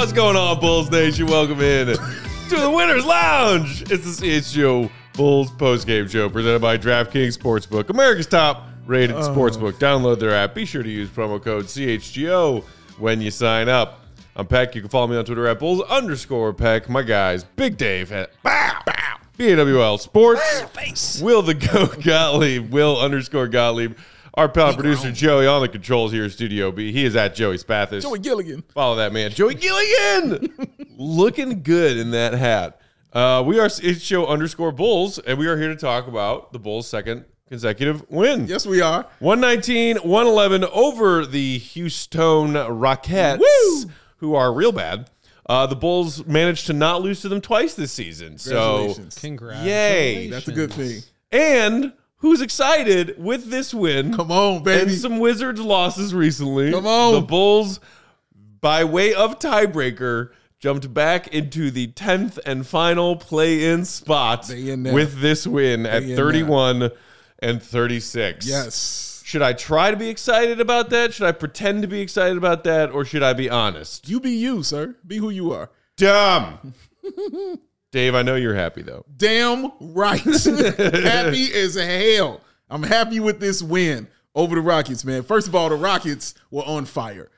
What's going on, Bulls Nation? Welcome in to the Winners Lounge. It's the CHGO Bulls postgame show presented by DraftKings Sportsbook, America's top rated oh. sportsbook. Download their app. Be sure to use promo code CHGO when you sign up. I'm Peck. You can follow me on Twitter at Bulls underscore Peck. My guys, Big Dave at Bow Bow BAWL Sports. Will the Go Gottlieb. Will underscore Gottlieb. Our pal producer Joey on the controls here in Studio B. He is at Joey Spathis. Joey Gilligan. Follow that man, Joey Gilligan, looking good in that hat. Uh, we are it's show underscore Bulls, and we are here to talk about the Bulls' second consecutive win. Yes, we are. 119, 111 over the Houston Rockets, Woo! who are real bad. Uh, the Bulls managed to not lose to them twice this season. So, Congratulations. Congrats. yay. That's a good thing. And who's excited with this win? Come on, baby. and some Wizards losses recently. Come on. The Bulls, by way of tiebreaker, jumped back into the 10th and final play in spot They with this win at in 31 and 36. Yes. Should I try to be excited about that? Should I pretend to be excited about that? Or should I be honest? You be you, sir. Be who you are. Dumb. Dave, I know you're happy though. Damn right. happy as hell. I'm happy with this win over the Rockets, man. First of all, the Rockets were on fire.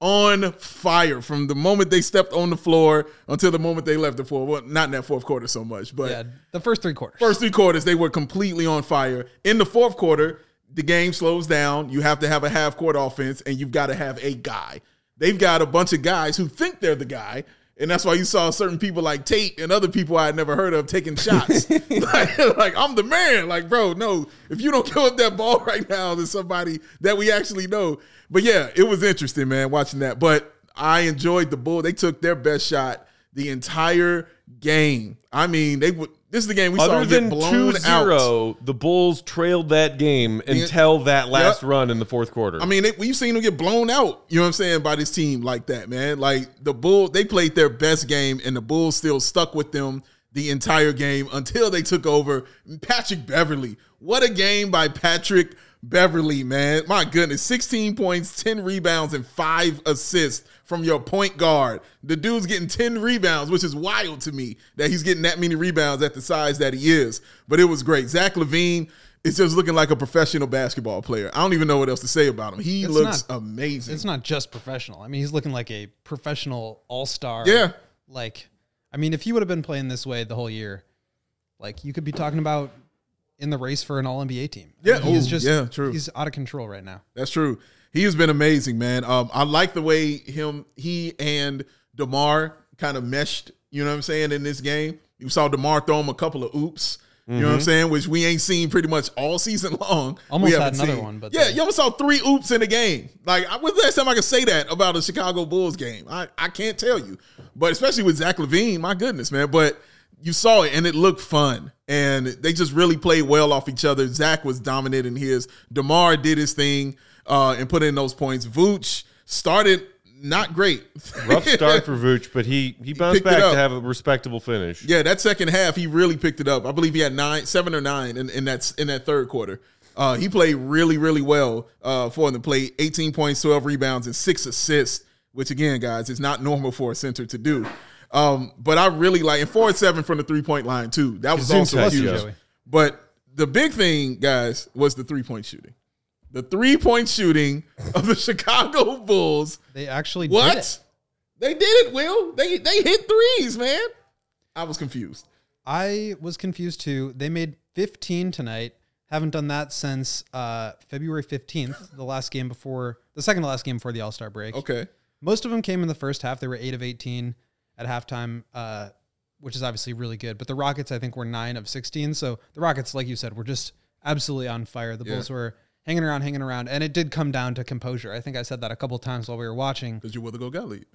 On fire from the moment they stepped on the floor until the moment they left the floor. Well, not in that fourth quarter so much, but Yeah, the first three quarters. First three quarters, they were completely on fire. In the fourth quarter, the game slows down. You have to have a half court offense, and you've got to have a guy. They've got a bunch of guys who think they're the guy. And that's why you saw certain people like Tate and other people I had never heard of taking shots. like, like, I'm the man. Like, bro, no, if you don't give up that ball right now, there's somebody that we actually know. But yeah, it was interesting, man, watching that. But I enjoyed the bull. They took their best shot the entire game. I mean, they would. This is the game we saw Other them than get blown 2 out. the Bulls trailed that game until that last Yep. run in the fourth quarter. I mean, they, we've seen them get blown out. You know what I'm saying by this team like that, man. Like the Bulls, they played their best game, and the Bulls still stuck with them the entire game until they took over. Patrick Beverley, what a game by Patrick Beverley, man. My goodness, 16 points, 10 rebounds, and five assists from your point guard. The dude's getting 10 rebounds, which is wild to me that he's getting that many rebounds at the size that he is. But it was great. Zach LaVine is just looking like a professional basketball player. I don't even know what else to say about him. He It's looks not- amazing. It's not just professional. I mean, he's looking like a professional all star. Yeah. Like, I mean, if he would have been playing this way the whole year, like you could be talking about in the race for an All NBA team. I Yeah. mean, he's Ooh, just yeah, true. He's out of control right now. That's true. He has been amazing, man. Um, I like the way him, he and Demar kind of meshed. You know what I'm saying in this game. You saw Demar throw him a couple of oops. You know what I'm saying, which we ain't seen pretty much all season long. Almost We had haven't another seen. one, but yeah, they- you almost saw three oops in the game. Like, I- when's the last time I could say that about a Chicago Bulls game? I, I can't tell you, but especially with Zach LaVine, my goodness, man. But you saw it and it looked fun, and they just really played well off each other. Zach was dominant in his. Demar did his thing uh, and put in those points. Vooch started not great. Rough start for Vooch, but he he bounced it back to have a respectable finish. Yeah, that second half he really picked it up. I believe he had nine, seven or nine in, in that in that third quarter. Uh, he played really, really well uh, for them. Played 18 points, 12 rebounds, and six assists, which again, guys, is not normal for a center to do. Um, but I really like and four and seven from the three point line too. That was also Gesundheit, huge. Joey. But the big thing, guys, was the three point shooting. The three point shooting of the Chicago Bulls. They actually did What? it. They did it, Will. They they hit threes, man. I was confused. I was confused too. They made 15 tonight. Haven't done that since uh, February 15th, the last game before the second to last game before the All Star break. Okay. Most of them came in the first half. They were eight of 18 at halftime, uh, which is obviously really good. But the Rockets, I think, were nine of 16. So the Rockets, like you said, were just absolutely on fire. The Yeah. Bulls were hanging around, hanging around, and it did come down to composure. I think I said that a couple times while we were watching. Because you were the go lead.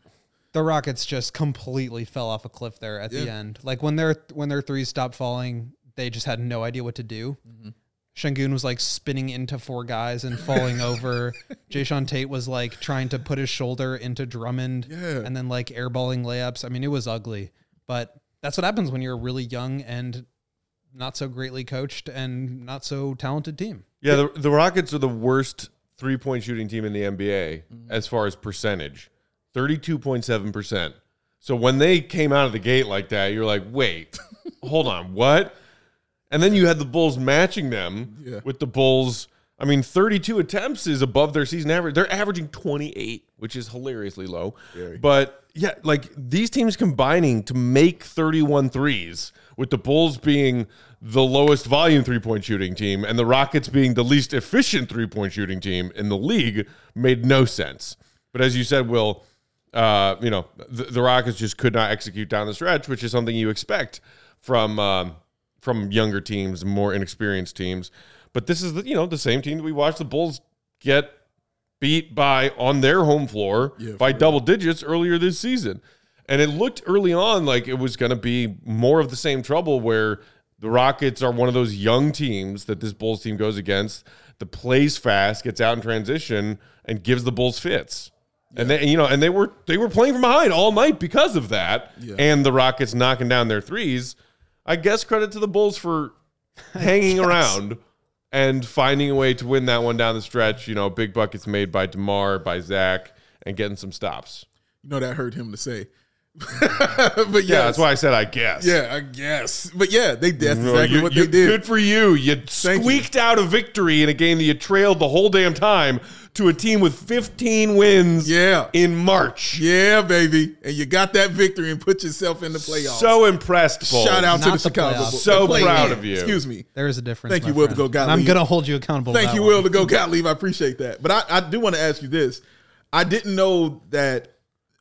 The Rockets just completely fell off a cliff there at the end. Like when their when their threes stopped falling, they just had no idea what to do. Mm-hmm. Sengun was like spinning into four guys and falling over. Jae'Sean Tate was like trying to put his shoulder into Drummond Yeah. and then like airballing layups. I mean, it was ugly, but that's what happens when you're a really young and not so greatly coached and not so talented team. Yeah, the, the Rockets are the worst three point shooting team in the NBA mm-hmm. as far as percentage 32.7%. So when they came out of the gate like that, you're like, wait, hold on, what? And then you had the Bulls matching them Yeah. with the Bulls. I mean, 32 attempts is above their season average. They're averaging 28, which is hilariously low. Very. But yeah, like these teams combining to make 31 threes, with the Bulls being the lowest volume three point shooting team and the Rockets being the least efficient three point shooting team in the league, made no sense. But as you said, Will, uh, you know, the, the Rockets just could not execute down the stretch, which is something you expect from um, from younger teams, more inexperienced teams. But this is the you know the same team that we watched the Bulls get beat by on their home floor Yeah, by double digits earlier this season. And it looked early on like it was going to be more of the same trouble where the Rockets are one of those young teams that this Bulls team goes against that plays fast, gets out in transition and gives the Bulls fits. And they you know, and they were they were playing from behind all night because of that. Yeah. And the Rockets knocking down their threes. I guess credit to the Bulls for hanging around and finding a way to win that one down the stretch. You know, big buckets made by DeMar, by Zach, and getting some stops. You know that hurt him to say. but Yeah, that's why I said I guess. Yeah, I guess. But yeah, they that's You exactly you- what you- they did. Good for you. You Thank you. squeaked out a victory in a game that you trailed the whole damn time to a team with 15 wins Yeah. in March. Yeah, baby. And you got that victory and put yourself in the playoffs. So impressed, Bulls. Shout out to the the Chicago playoffs. Bulls. So The play-in. proud of you. Excuse me. There is a difference. Thank you, Will, friend. to go And I'm gonna hold you accountable. Thank you, Will, one. to go Gottlieb. I appreciate that. But I, I do want to ask you this. I didn't know that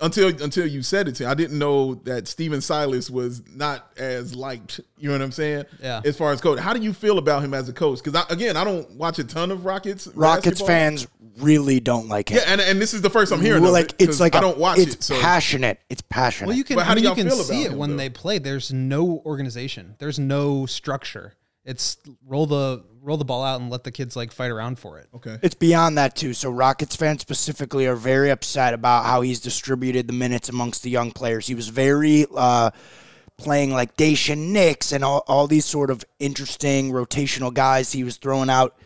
until until you said it to me. I didn't know that Stephen Silas was not as liked. You know what I'm saying? Yeah. As far as coach, how do you feel about him as a coach? Because again, I don't watch a ton of Rockets. Rockets basketball. fans really don't like him. Yeah, and, and this is the first I'm hearing. Well, of like it, 'cause it's like I don't watch it's it. So passionate. It's passionate. Well, you can. But how I mean, do you y'all can feel see about it him, when though? they play. There's no organization. There's no structure. It's roll the roll the ball out and let the kids like fight around for it. okay. It's beyond that too. So Rockets fans specifically are very upset about how he's distributed the minutes amongst the young players. He was very uh, playing like Daishen Nix and all, all these sort of interesting rotational guys. He was throwing out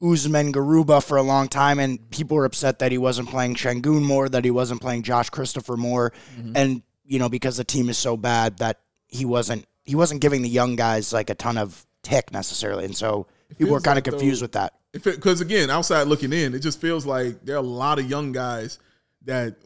Usman Garuba for a long time, and people were upset that he wasn't playing Sengun more, that he wasn't playing Josh Christopher more, and you know because the team is so bad that he wasn't he wasn't giving the young guys like a ton of tick necessarily, and so people were feels kind like, of confused though, with that. because again, outside looking in, it just feels like there are a lot of young guys that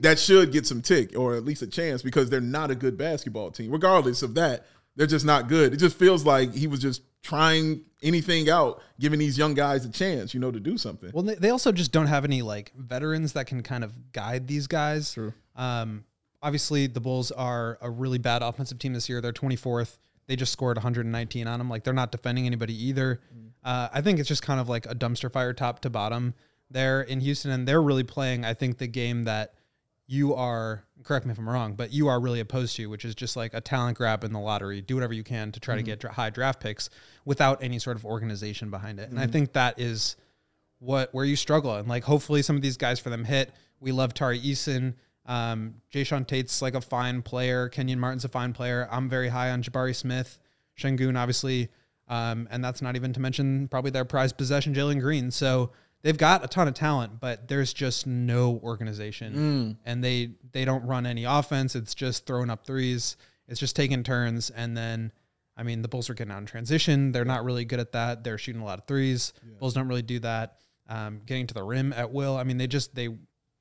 that should get some tick or at least a chance because they're not a good basketball team. Regardless of that, they're just not good. It just feels like he was just trying anything out, giving these young guys a chance, you know, to do something. Well, they, they also just don't have any like veterans that can kind of guide these guys. True. Um, obviously, the Bulls are a really bad offensive team this year. They're 24th. They just scored 119 on them. Like they're not defending anybody either. Mm-hmm. Uh, I think it's just kind of like a dumpster fire top to bottom there in Houston, and they're really playing. I think the game that you are correct me if I'm wrong, but you are really opposed to, which is just like a talent grab in the lottery. Do whatever you can to try to mm-hmm. get high draft picks without any sort of organization behind it. And I mm-hmm. think that is what where you struggle. And like hopefully some of these guys for them hit. We love Tari Eason. Um, Jay Tate's like a fine player. Kenyon Martin's a fine player. I'm very high on Jabari Smith. Sengun, obviously. Um, and that's not even to mention probably their prized possession, Jalen Green. So they've got a ton of talent, but there's just no organization, and they they don't run any offense. It's just throwing up threes. It's just taking turns, and then. I mean, the Bulls are getting out in transition. They're not really good at that. They're shooting a lot of threes. Bulls don't really do that. Um, getting to the rim at will. I mean, they just they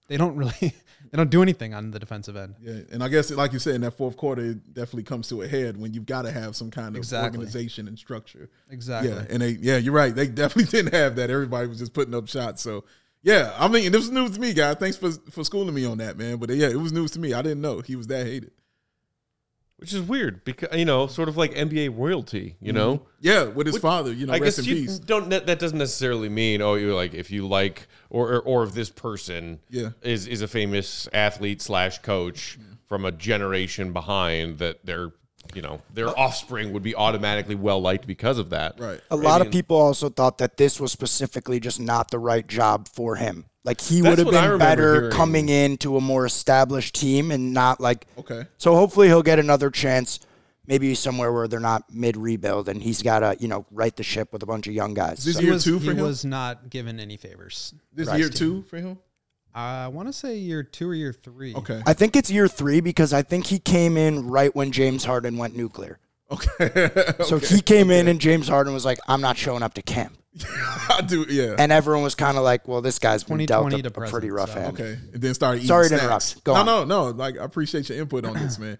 they don't really they don't do anything on the defensive end. Yeah, and I guess like you said in that fourth quarter, it definitely comes to a head when you've got to have some kind of Exactly. organization and structure. Exactly. Yeah, and they yeah, you're right. They definitely didn't have that. Everybody was just putting up shots. So yeah, I mean, this was news to me, guys. Thanks for for schooling me on that, man. But yeah, it was news to me. I didn't know he was that hated. Which is weird because you know, sort of like NBA royalty. You know, mm-hmm. Yeah, with his father, you know, I rest guess in you peace. don't. That that doesn't necessarily mean oh, you like if you like or or, or if this person Yeah. is is a famous athlete slash coach mm-hmm. from a generation behind that their you know their offspring would be automatically well liked because of that. Right. A lot of people also thought that this was specifically just not the right job for him. Like he would have been better hearing. coming into a more established team and not like. Okay. So hopefully he'll get another chance, maybe somewhere where they're not mid rebuild, and he's got to you know right the ship with a bunch of young guys. This So- year was, two for he him? was not given any favors. This Rice year team. two for him. I want to say year two or year three. Okay. I think it's year three because I think he came in right when James Harden went nuclear. Okay. So he came in and James Harden was like, "I'm not showing up to camp," I do. Yeah. and everyone was kind of like, "Well, this guy's been dealt 2020 a, to a pretty rough so- hand." Okay, and then started eating. Sorry to interrupt. Go no, on. no, no. Like I appreciate your input on this, man.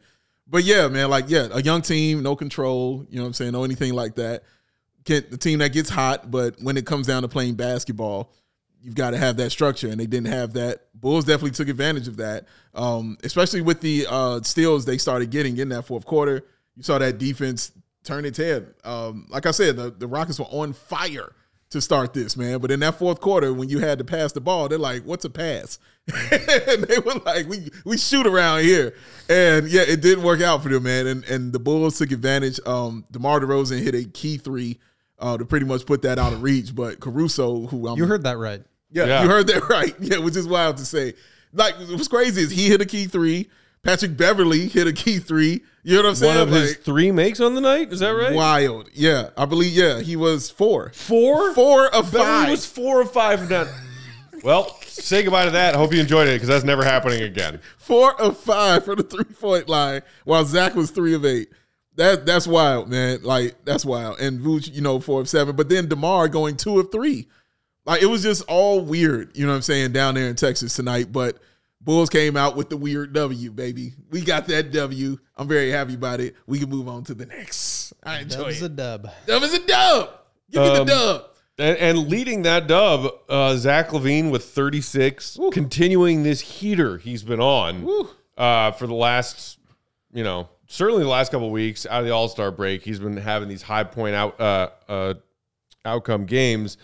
But yeah, man. Like yeah, a young team, no control. You know what I'm saying? No anything like that. Get the team that gets hot, but when it comes down to playing basketball, you've got to have that structure, and they didn't have that. Bulls definitely took advantage of that, um, especially with the uh, steals they started getting in that fourth quarter. You saw that defense turn its head. Um, like I said, the, the Rockets were on fire to start this, man. But in that fourth quarter, when you had to pass the ball, they're like, "What's a pass?" and they were like, "We we shoot around here," and yeah, it didn't work out for them, man. And and the Bulls took advantage. Um, Demar Derozan hit a key three uh, to pretty much put that out of reach, but Caruso, who I'm You heard that right. yeah, Yeah. you heard that right. Yeah, which is wild to say. Like, what's crazy is he hit a key three. Patrick Beverley hit a key three. You know what I'm saying? One of his three makes on the night. Is that right? wild. Yeah, I believe. Yeah, he was four. Four. Four of Beverley five. was four of five. Now, well, say goodbye to that. Hope you enjoyed it because that's never happening again. four of five for the three point line, while Zach was three of eight. That that's wild, man. Like that's wild. And Vooch, you know, four of seven. But then Demar going two of three. Like it was just all weird. You know what I'm saying down there in Texas tonight. But Bulls came out with the weird W, baby. We got that W. I'm very happy about it. We can move on to the next. I That enjoy was a it. dub. Dub is a dub. Give me the Um, dub. And, and leading that dub, uh, Zach LaVine with 36, continuing this heater he's been on uh, for the last, you know, certainly the last couple of weeks out of the All Star break. He's been having these high point out uh, uh, outcome games.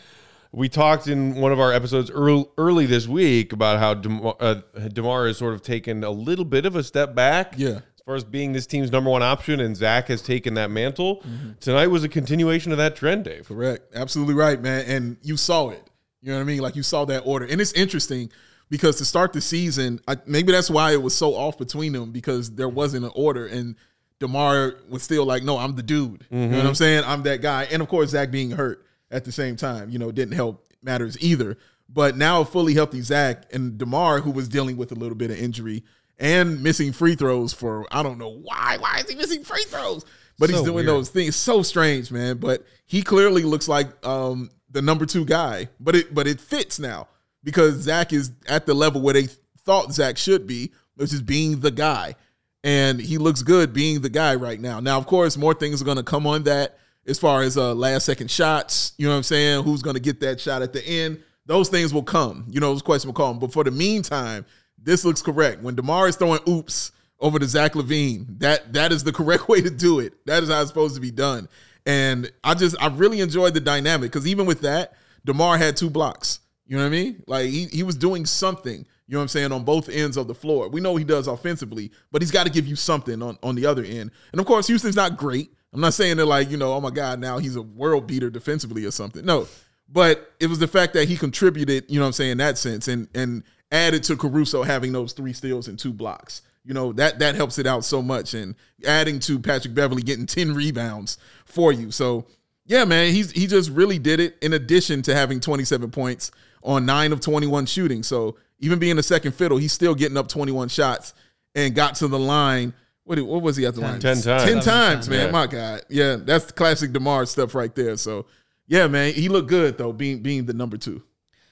We talked in one of our episodes early, early this week about how DeMar, uh, DeMar has sort of taken a little bit of a step back. Yeah. As far as being this team's number one option, and Zach has taken that mantle. Mm-hmm. Tonight was a continuation of that trend, Dave. Correct. Absolutely right, man. And you saw it. You know what I mean? Like you saw that order. And it's interesting because to start the season, I, maybe that's why it was so off between them because there wasn't an order. And DeMar was still like, no, I'm the dude. You know what I'm saying? I'm that guy. And of course, Zach being hurt at the same time, you know, didn't help matters either. But now a fully healthy Zach and DeMar, who was dealing with a little bit of injury and missing free throws for I don't know why. Why is he missing free throws? But he's doing weird. those things. So strange, man. But he clearly looks like um, the number two guy. But it but it fits now because Zach is at the level where they thought Zach should be, which is being the guy. And he looks good being the guy right now. Now, of course, more things are going to come on that as far as uh, last second shots. You know what I'm saying? Who's going to get that shot at the end? Those things will come. You know, those questions will come. But for the meantime, this looks correct. When DeMar is throwing oops over to Zach LaVine, that that is the correct way to do it. That is how it's supposed to be done. And I just I really enjoyed the dynamic because even with that, DeMar had two blocks. You know what I mean? Like he, he was doing something, you know what I'm saying, on both ends of the floor. We know he does offensively, but he's got to give you something on, on the other end. And of course, Houston's not great. I'm not saying that like, you know, oh my God, now he's a world beater defensively or something. No. But it was the fact that he contributed, you know what I'm saying, in that sense, and and added to Caruso having those three steals and two blocks. You know, that that helps it out so much. And adding to Patrick Beverley getting 10 rebounds for you. So yeah, man, he's he just really did it. In addition to having 27 points on nine of 21 shooting. So even being a second fiddle, he's still getting up 21 shots and got to the line. What, what was he at the line? 10 times. 10 times, man. Yeah. My God. Yeah, that's classic DeMar stuff right there. So, yeah, man, he looked good, though, being being the number two.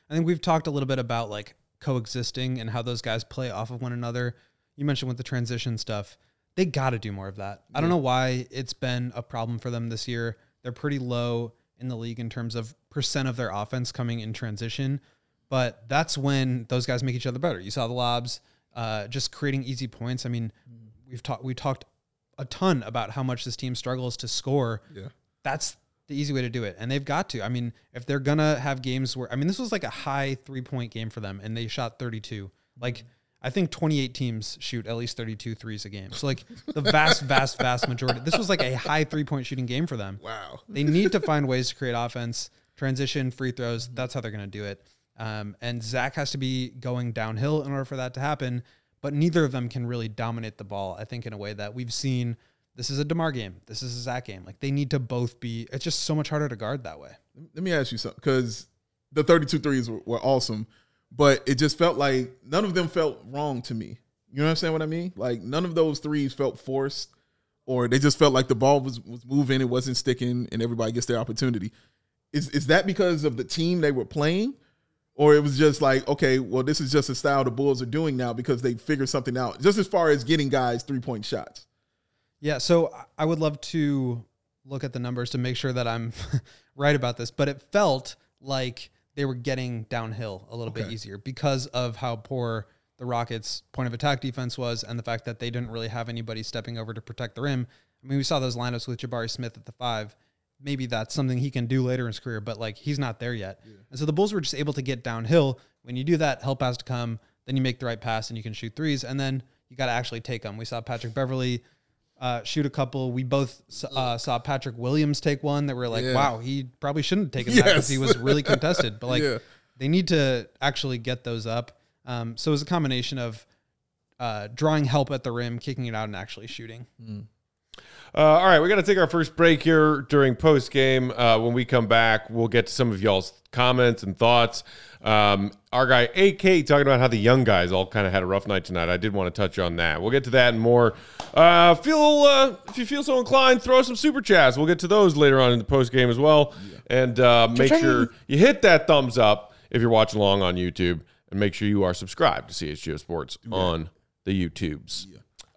I think we've talked a little bit about like coexisting and how those guys play off of one another. You mentioned with the transition stuff, they got to do more of that. I don't know why it's been a problem for them this year. They're pretty low in the league in terms of percent of their offense coming in transition, but that's when those guys make each other better. You saw the lobs, uh, just creating easy points. I mean, we've talked we talked a ton about how much this team struggles to score. Yeah. That's the easy way to do it. And they've got to. I mean, if they're gonna have games where I mean, this was like a high three point game for them and they shot 32. Like I think 28 teams shoot at least 32 threes a game. So like the vast, vast, vast majority. This was like a high three point shooting game for them. Wow. They need to find ways to create offense, transition, free throws. That's how they're going to do it. Um, and Zach has to be going downhill in order for that to happen. But neither of them can really dominate the ball. I think in a way that we've seen. This is a Demar game. This is a Zach game. Like they need to both be. It's just so much harder to guard that way. Let me ask you something because the 32 threes were, were awesome, but it just felt like none of them felt wrong to me. You understand what I mean? Like none of those threes felt forced, or they just felt like the ball was was moving, it wasn't sticking, and everybody gets their opportunity. Is is that because of the team they were playing, or it was just like okay, well, this is just a style the Bulls are doing now because they figured something out. Just as far as getting guys three point shots. Yeah, so I would love to look at the numbers to make sure that I'm right about this, but it felt like they were getting downhill a little bit easier because of how poor the Rockets' point of attack defense was and the fact that they didn't really have anybody stepping over to protect the rim. I mean, we saw those lineups with Jabari Smith at the five. Maybe that's something he can do later in his career, but like he's not there yet. And so the Bulls were just able to get downhill. When you do that, help has to come. Then you make the right pass and you can shoot threes, and then you got to actually take them. We saw Patrick Beverley uh, shoot a couple. We both uh, saw Patrick Williams take one that we're like, Yeah. wow, he probably shouldn't have taken that because he was really contested. But like, Yeah. they need to actually get those up. Um, so it's a combination of uh, drawing help at the rim, kicking it out, and actually shooting. Uh, all right, we got to take our first break here during post game. Uh, when we come back, we'll get to some of y'all's comments and thoughts. Um, our guy AK talking about how the young guys all kind of had a rough night tonight. I did want to touch on that. We'll get to that and more. Uh, feel uh, if you feel so inclined, throw some super chats. We'll get to those later on in the post game as well. And uh, make sure you hit that thumbs up if you're watching along on YouTube, and make sure you are subscribed to CHGO Sports on the YouTubes.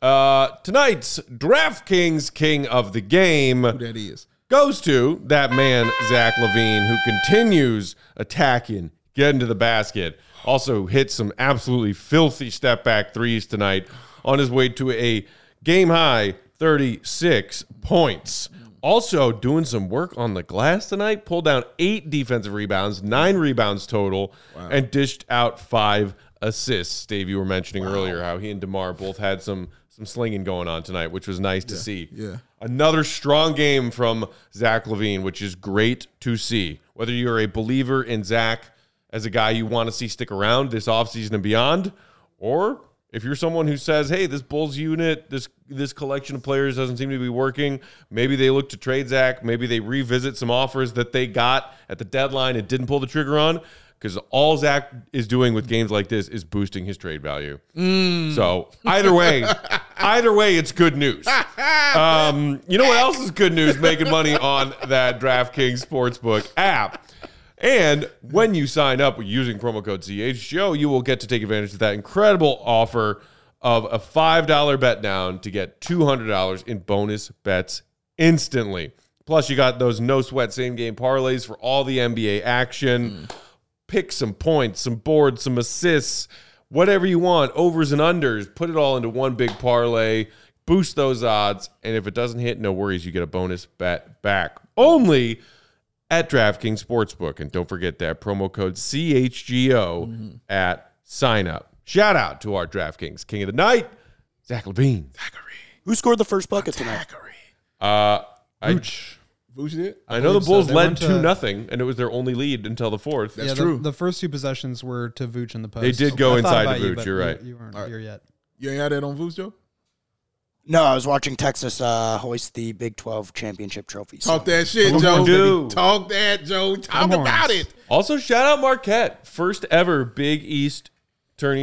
Uh, tonight's DraftKings King of the Game Who that is? goes to that man, Zach LaVine, who continues attacking, getting to the basket. Also hit some absolutely filthy step back threes tonight on his way to a game high 36 points. Also doing some work on the glass tonight, pulled down eight defensive rebounds, nine rebounds total, and dished out five assists. Dave, you were mentioning earlier how he and DeMar both had some some slinging going on tonight, which was nice to see. yeah. Another strong game from Zach LaVine, which is great to see. Whether you're a believer in Zach as a guy you want to see stick around this offseason and beyond, or if you're someone who says, hey, this Bulls unit, this this collection of players doesn't seem to be working, maybe they look to trade Zach, maybe they revisit some offers that they got at the deadline and didn't pull the trigger on. Because all Zach is doing with games like this is boosting his trade value. Mm. So either way, either way, it's good news. Um, you know what else is good news? Making money on that DraftKings Sportsbook app. And when you sign up using promo code CHGO, you will get to take advantage of that incredible offer of a $5 bet down to get $200 in bonus bets instantly. Plus, you got those no sweat same game parlays for all the NBA action. Pick some points, some boards, some assists, whatever you want, overs and unders. Put it all into one big parlay. Boost those odds. And if it doesn't hit, no worries. You get a bonus bet back. Only at DraftKings Sportsbook. And don't forget that promo code CHGO at sign up. Shout out to our DraftKings King of the Night, Zach LaVine. Zachary. Who scored the first bucket tonight? Zachary. Uh, I, Vooch did? I know the believe so. Bulls They led went to- 2 nothing, and it was their only lead until the fourth. That's yeah, true. The, the first two possessions were to Vooch in the post. They did go I thought inside to about you, Vooch, but you're right. You weren't All right. here yet. You ain't had that on Vooch, Joe? No, I was watching Texas uh, hoist the Big 12 championship trophy. so- Talk that shit, Come Joe. on. Talk that, Joe. Talk Come about it. Also, shout out Marquette, first ever Big East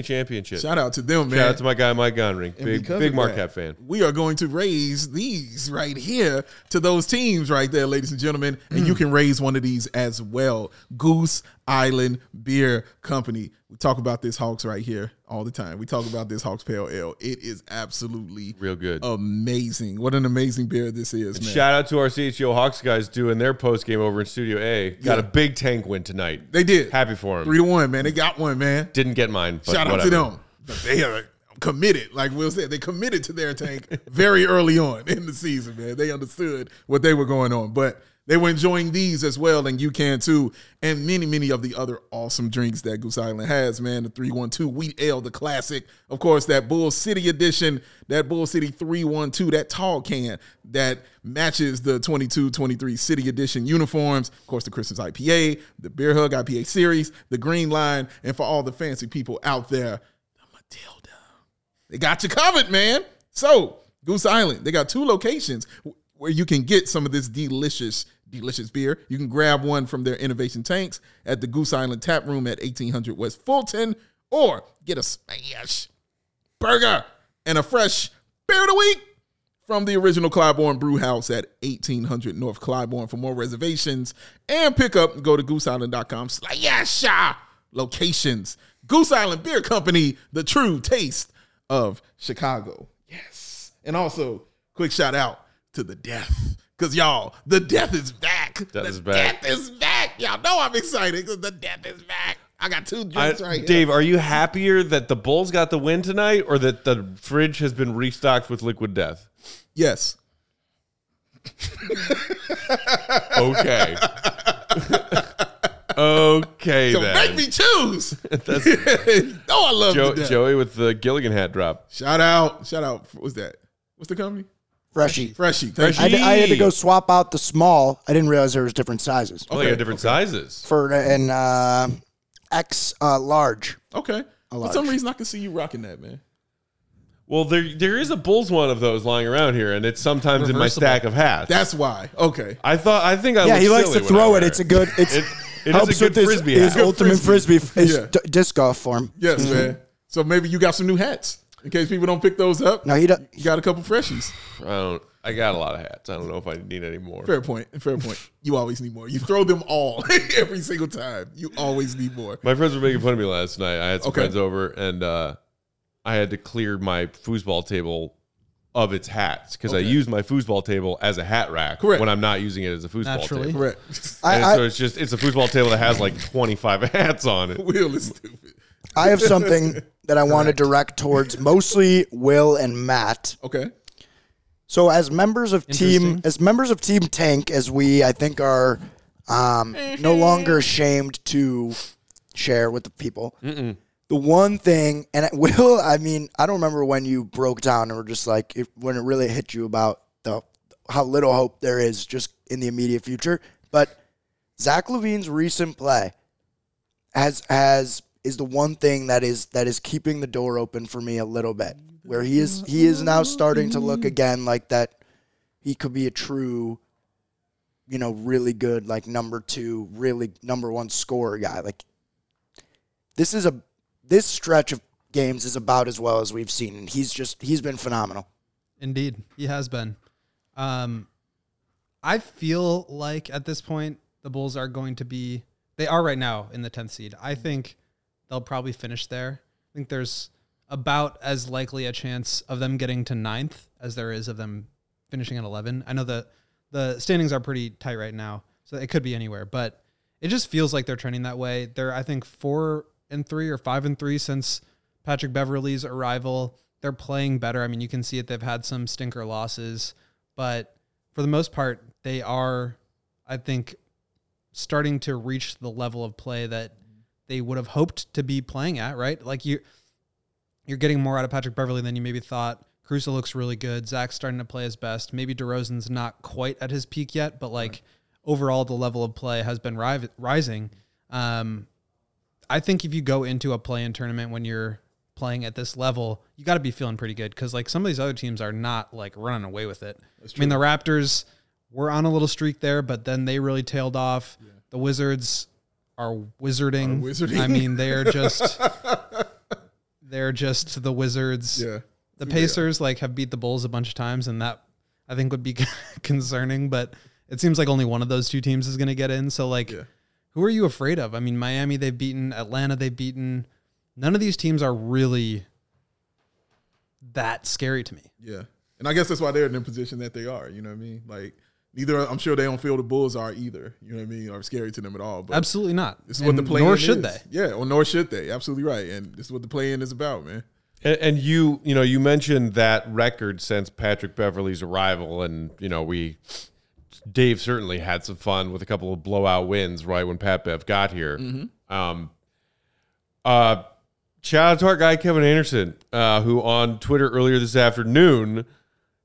championship. Shout out to them, man. Shout out to my guy Mike Gonring, And big big Marquette that, fan. We are going to raise these right here to those teams right there, ladies and gentlemen. And Hmm. you can raise one of these as well. Goose Island Beer Company. We talk about this Hawks right here all the time. We talk about this Hawks Pale Ale. It is absolutely Real good. amazing. What an amazing beer this is, man. Shout out to our CHO Hawks guys doing their post game over in Studio A. Got Yeah. a big tank win tonight. they did. Happy for them. Three to one, man. They got one, man. Didn't get mine. Shout out whatever. to them. But they are committed, like Will said, they committed to their tank very early on in the season, man. They understood what they were going on. But they were enjoying these as well, and you can too. And many, many of the other awesome drinks that Goose Island has, man. The 312 Wheat Ale, the classic. Of course, that Bull City edition, that Bull City 312, that tall can that matches the 22 23 City edition uniforms. Of course, the Christmas IPA, the Beer Hug IPA series, the Green Line, and for all the fancy people out there, the Matilda. They got you covered, man. So, Goose Island, they got two locations where you can get some of this delicious, delicious beer. You can grab one from their innovation tanks at the Goose Island Tap Room at 1800 West Fulton, or get a smash burger and a fresh beer of the week from the original Clybourn Brew House at 1800 North Clybourn. For more reservations and pickup, go to gooseisland.com slash locations. Goose Island Beer Company, the true taste of Chicago. Yes. And also, quick shout out to the death. Because y'all, the death is back. Death the is back. Death is back. Y'all know I'm excited because the death is back. I got two I, drinks right here. Dave, are you happier that the Bulls got the win tonight or that the fridge has been restocked with liquid death? Yes. Okay. okay, So then. make me choose. That's no, I love Jo-. Joey with the Gilligan hat drop. Shout out. Shout out. What's that? What's the company? Freshie. Freshie. Thank I, you. had- I had to go swap out the small. I didn't realize there was different sizes Oh, they got different sizes. for an uh, X uh, large. Okay. For large. some reason, I can see you rocking that, man. Well, there there is a Bulls one of those lying around here, and it's sometimes in my Reversible. stack of hats. That's why. Okay. I thought I think I yeah, look he likes silly to when I throw wear it. It's a good. It's It- it is helps a good with his, frisbee his hat. ultimate frisbee, his Yeah. d- disc golf form. Yes, man. So maybe you got some new hats in case people don't pick those up. No, he does. You got a couple freshies. I don't. I got a lot of hats. I don't know if I need any more. Fair point. Fair point. You always need more. You throw them all every single time. You always need more. My friends were making fun of me last night. I had some Okay. friends over, and uh, I had to clear my foosball table of its hats because I use my foosball table as a hat rack Correct. when I'm not using it as a foosball Naturally. table. Correct. I, And I, so it's just it's a foosball table that has like 25 hats on it. Will is stupid. I have something that I want to direct towards mostly Will and Matt. Okay. So as members of team Interesting. as members of Team Tank, as we I think are um, no longer ashamed to share with the people. The one thing, and it will, I mean, I don't remember when you broke down and were just like it, when it really hit you about the how little hope there is just in the immediate future. But Zach LaVine's recent play has has is the one thing that is that is keeping the door open for me a little bit. Where he is he is now starting to look again like that he could be a true you know, really good like number 2, really number 1 scorer guy. Like this is a this stretch of games is about as well as we've seen he's just he's been phenomenal. Indeed, he has been. Um, I feel like at this point the Bulls are going to be. They are right now in the tenth seed. I think they'll probably finish there. I think there's about as likely a chance of them getting to ninth as there is of them finishing at eleven. I know the the standings are pretty tight right now, so it could be anywhere. But it just feels like they're trending that way. They're I think four and three or five and three since Patrick Beverley's arrival. They're playing better. I mean, you can see it. They've had some stinker losses, but for the most part, they are, I think, starting to reach the level of play that they would have hoped to be playing at. Right? Like you, you're getting more out of Patrick Beverley than you maybe thought. Caruso looks really good. Zach's starting to play his best. Maybe DeRozan's not quite at his peak yet, but like overall, the level of play has been ri- rising. Um, I think if you go into a play-in tournament when you're playing at this level, you got to be feeling pretty good because like some of these other teams are not like running away with it. I mean, the Raptors were on a little streak there, but then they really tailed off. The Wizards are wizarding. Are wizarding. I mean, they're just they're just the Wizards. Yeah. The Pacers like have beat the Bulls a bunch of times, and that I think would be concerning. But it seems like only one of those two teams is going to get in. So like, Yeah. who are you afraid of? I mean, Miami they've beaten, Atlanta they've beaten. None of these teams are really that scary to me. Yeah. And I guess that's why they're in the position that they are. You know what I mean? Like neither I'm sure they don't feel the Bulls are either. You know what I mean? Or scary to them at all. But Absolutely not. this is what the And play Nor is. should they. Yeah, or nor should they. Absolutely right. And this is what the play in is about, man. And, and you, you know, you mentioned that record since Patrick Beverley's arrival, and you know, we, Dave certainly had some fun with a couple of blowout wins right when Pat Bev got here. Um, uh, shout out to our guy Kevin Anderson, uh, who on Twitter earlier this afternoon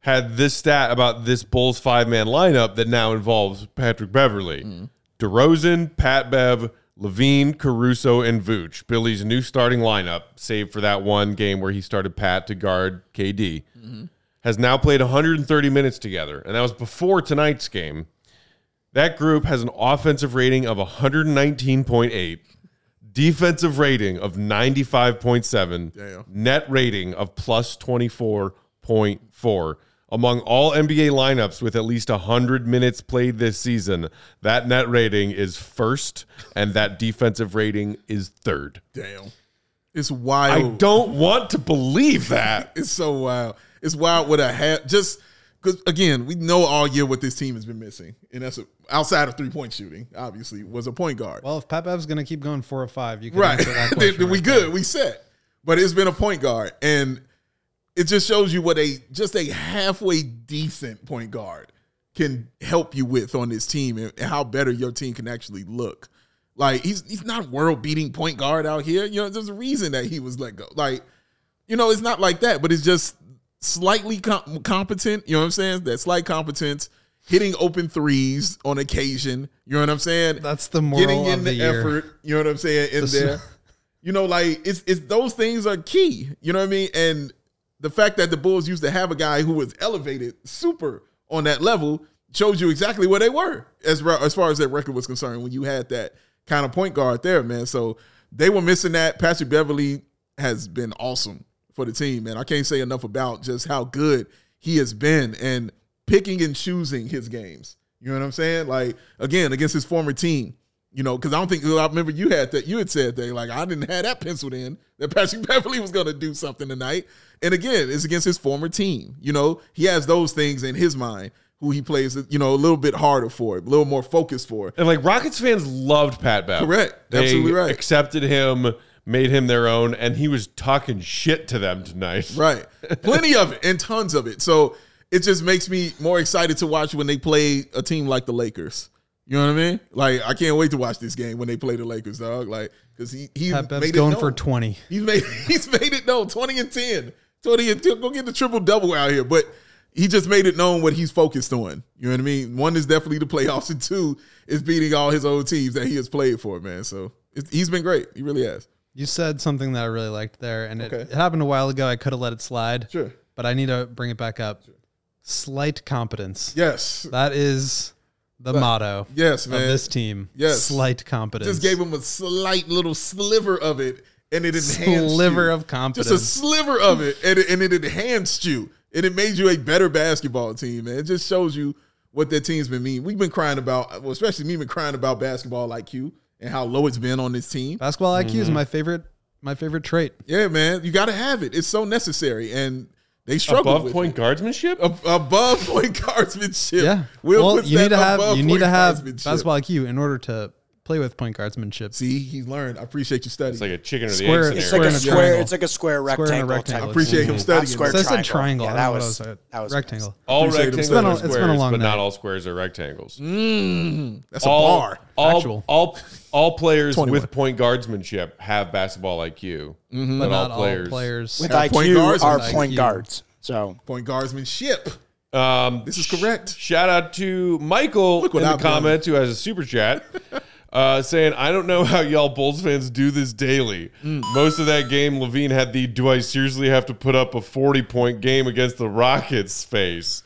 had this stat about this Bulls five man lineup that now involves Patrick Beverley, DeRozan, Pat Bev, LaVine, Caruso, and Vooch. Billy's new starting lineup, save for that one game where he started Pat to guard KD, has now played 130 minutes together, and that was before tonight's game. That group has an offensive rating of 119.8, defensive rating of 95.7, Damn. net rating of plus 24.4. Among all NBA lineups with at least 100 minutes played this season, that net rating is first and that defensive rating is third. Damn. It's wild. I don't want to believe that. It's so wild. It's wild with a hat. Just because again, we know all year what this team has been missing, and that's a, outside of three point shooting. Obviously, was a point guard. Well, if Pat Bev's going to keep going four or five, you can right? answer that question then we right good. We set. But it's been a point guard, and it just shows you what a just a halfway decent point guard can help you with on this team, and, how better your team can actually look. Like he's he's not world beating point guard out here. You know, there's a reason that he was let go. Like, you know, it's not like that, but it's just slightly com- competent. You know what I'm saying? That slight competence, hitting open threes on occasion. You know what I'm saying? That's the moral getting in of the, the year. effort. You know what I'm saying? In This- there, you know, like it's it's those things are key. You know what I mean? And the fact that the Bulls used to have a guy who was elevated super on that level shows you exactly where they were as ra- as far as that record was concerned when you had that kind of point guard there, man. So they were missing that. Patrick Beverley has been awesome for the team, man. I can't say enough about just how good he has been and picking and choosing his games. You know what I'm saying? Like again, against his former team. You know, because I don't think I remember you had that. You had said that like I didn't have that penciled in that Patrick Beverley was going to do something tonight. And again, it's against his former team. You know, he has those things in his mind who he plays. You know, a little bit harder for, a little more focused for. And like Rockets fans loved Pat Bev. Correct. They Absolutely right. Accepted him, made him their own, and he was talking shit to them tonight. Right. Plenty of it and tons of it. So it just makes me more excited to watch when they play a team like the Lakers. You know what I mean? Like I can't wait to watch this game when they play the Lakers, dog. Like because he he Pat Bev's made it going known. for 20. He's made he's made it known. Twenty and ten. Twenty and ten. Go get the triple double out here. But he just made it known what he's focused on. You know what I mean? One is definitely the playoffs, and two is beating all his old teams that he has played for. Man, so it's, he's been great. He really has. You said something that I really liked there, and it, Okay. it happened a while ago. I could have let it slide, Sure. but I need to bring it back up. Slight competence. Yes. That is the motto Yes, of man. this team. Yes. Slight competence. Just gave him a slight little sliver of it, and it enhanced Sliver you. of confidence. Just a sliver of it, and it, and it enhanced you, and it made you a better basketball team. Man, it just shows you what that team's been mean. We've been crying about, well, especially me, been crying about basketball IQ and how low it's been on this team. Basketball IQ Mm-hmm. is my favorite. My favorite trait. Yeah, man, you got to have it. It's so necessary, and they struggle Above with point it. guardsmanship? Ab- above point guardsmanship. Yeah. Will well, puts you need to have you need to have guardsmanship. basketball IQ in order to play with point guardsmanship. See, he's learned. I appreciate you studying. It's like a chicken or the Square- egg It's like a Square and a square. triangle. It's like a square Square and a rectangle. rectangle. type I appreciate him studying. square So I said triangle. triangle. Yeah, that don't was that was rectangle. all rectangles studying. are It's been a- it's been a squares, long but not all squares are rectangles. That's a all, bar. all, Factual. all, all players 21. with point guardsmanship have basketball IQ. Mm-hmm. But all not players. all players. With Have point IQ guards are point IQ. guards. So Point guardsmanship. Um, This is correct. Shout out to Michael in the comments who has a super chat. Uh, saying, I don't know how y'all Bulls fans do this daily. Most of that game, LaVine had the do I seriously have to put up a 40 point game against the Rockets face.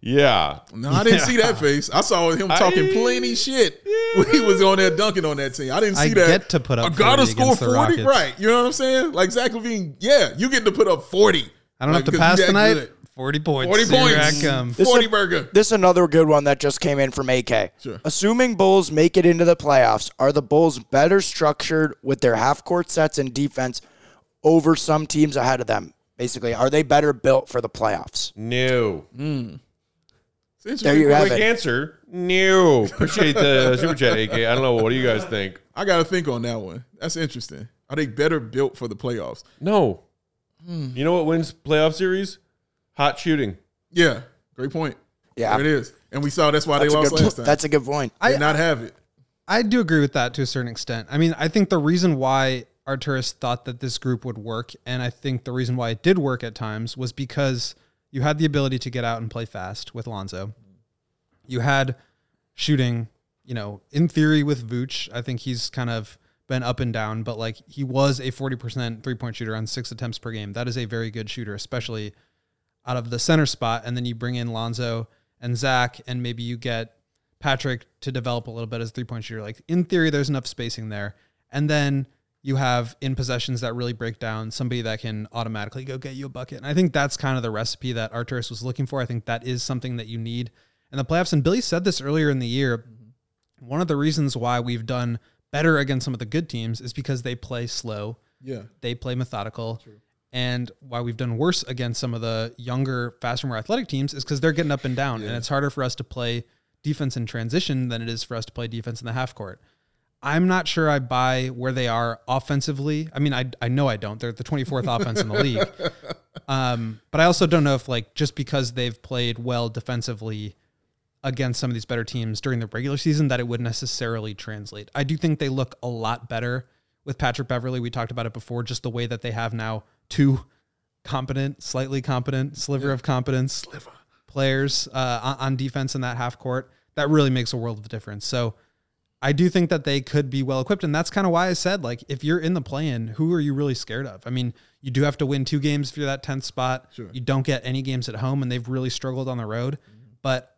Yeah. No, I didn't see that face. I saw him talking I- plenty shit when he was on there dunking on that team. I didn't see I that. get to put up I gotta score forty, right? You know what I'm saying? Like Zach LaVine, yeah, you get to put up forty. I don't Like, have to pass tonight. good. 40 points. Forty Here points. I come. This Forty is- burger. This is another good one that just came in from AK. Sure. Assuming Bulls make it into the playoffs, are the Bulls better structured with their half court sets and defense over some teams ahead of them? Basically, are they better built for the playoffs? No. Hmm. It's There you interesting. have Quick it. answer. No. Appreciate the super chat, AK. I don't know. What do you guys think? I got to think on that one. That's interesting. Are they better built for the playoffs? No. Hmm. You know what wins playoff series? Hot shooting. Yeah, great point. Yeah. there it is. And we saw that's why That's they a, lost good, last time. that's a good point. Did not have it. I do agree with that to a certain extent. I mean, I think the reason why Arturas thought that this group would work, and I think the reason why it did work at times, was because you had the ability to get out and play fast with Lonzo. You had shooting, you know, in theory with Vooch. I think he's kind of been up and down, but like he was a 40% three point shooter on six attempts per game. That is a very good shooter, especially out of the center spot. And then you bring in Lonzo and Zach, and maybe you get Patrick to develop a little bit as three point shooter. Like in theory, there's enough spacing there. And then you have in possessions that really break down somebody that can automatically go get you a bucket. And I think that's kind of the recipe that Arturas was looking for. I think that is something that you need in the playoffs. And Billy said this earlier in the year. One of the reasons why we've done better against some of the good teams is because they play slow Yeah. they play methodical. And why we've done worse against some of the younger, faster, more athletic teams is because they're getting up and down. And it's harder for us to play defense in transition than it is for us to play defense in the half court. I'm not sure I buy where they are offensively. I mean, I, I know I don't. They're the 24th offense in the league. Um, but I also don't know if, like, just because they've played well defensively against some of these better teams during the regular season, that it would necessarily translate. I do think they look a lot better with Patrick Beverley. We talked about it before, just the way that they have now two competent, slightly competent, sliver of competence sliver. players uh, on, on defense in that half court. That really makes a world of difference. So I do think that they could be well equipped. And that's kind of why I said, like, if you're in the play in, who are you really scared of? I mean, you do have to win two games if you're that 10th spot. You don't get any games at home, and they've really struggled on the road. But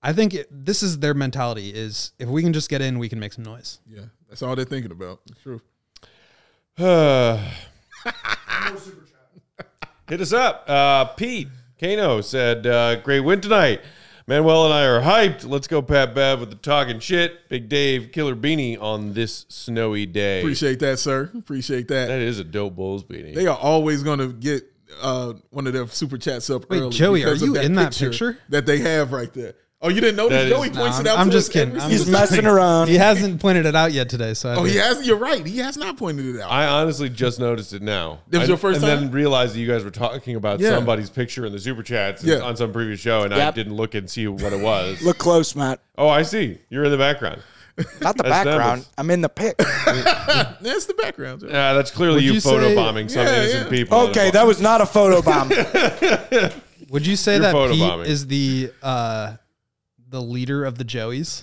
I think it, this is their mentality is if we can just get in, we can make some noise. Yeah. That's all they're thinking about. It's true. Hit us up. Uh, Pete Kano said, uh, "Great win tonight. Manuel and I are hyped. Let's go, Pat Bev, with the talking shit. Big Dave, Killer Beanie on this snowy day. Appreciate that, sir. Appreciate that. that is a dope Bulls beanie. They are always going to get uh, one of their super chats up Wait, early. Joey, are because of you in that picture? that they have right there? Oh, you didn't notice? That Joey is- points No, it out. I'm to just us kidding. every I'm He's single messing time. around. He hasn't pointed it out yet today. So I Oh, did. he has. You're right. He has not pointed it out. I honestly just noticed it now. This was I- your first and time? then realized that you guys were talking about Yeah. somebody's picture in the super chats Yeah. on some previous show, and I Yep. didn't look and see what it was. Look close, Matt. oh, I see. You're in the background. Not the That's background. Nevis. I'm in the pic. That's the background. Joey. Yeah, that's clearly Would you, you say- photobombing some Yeah, innocent yeah. people. Okay, that was not a photo bomb. Would you say You're that Pete photobombing. is the uh, the leader of the Joeys?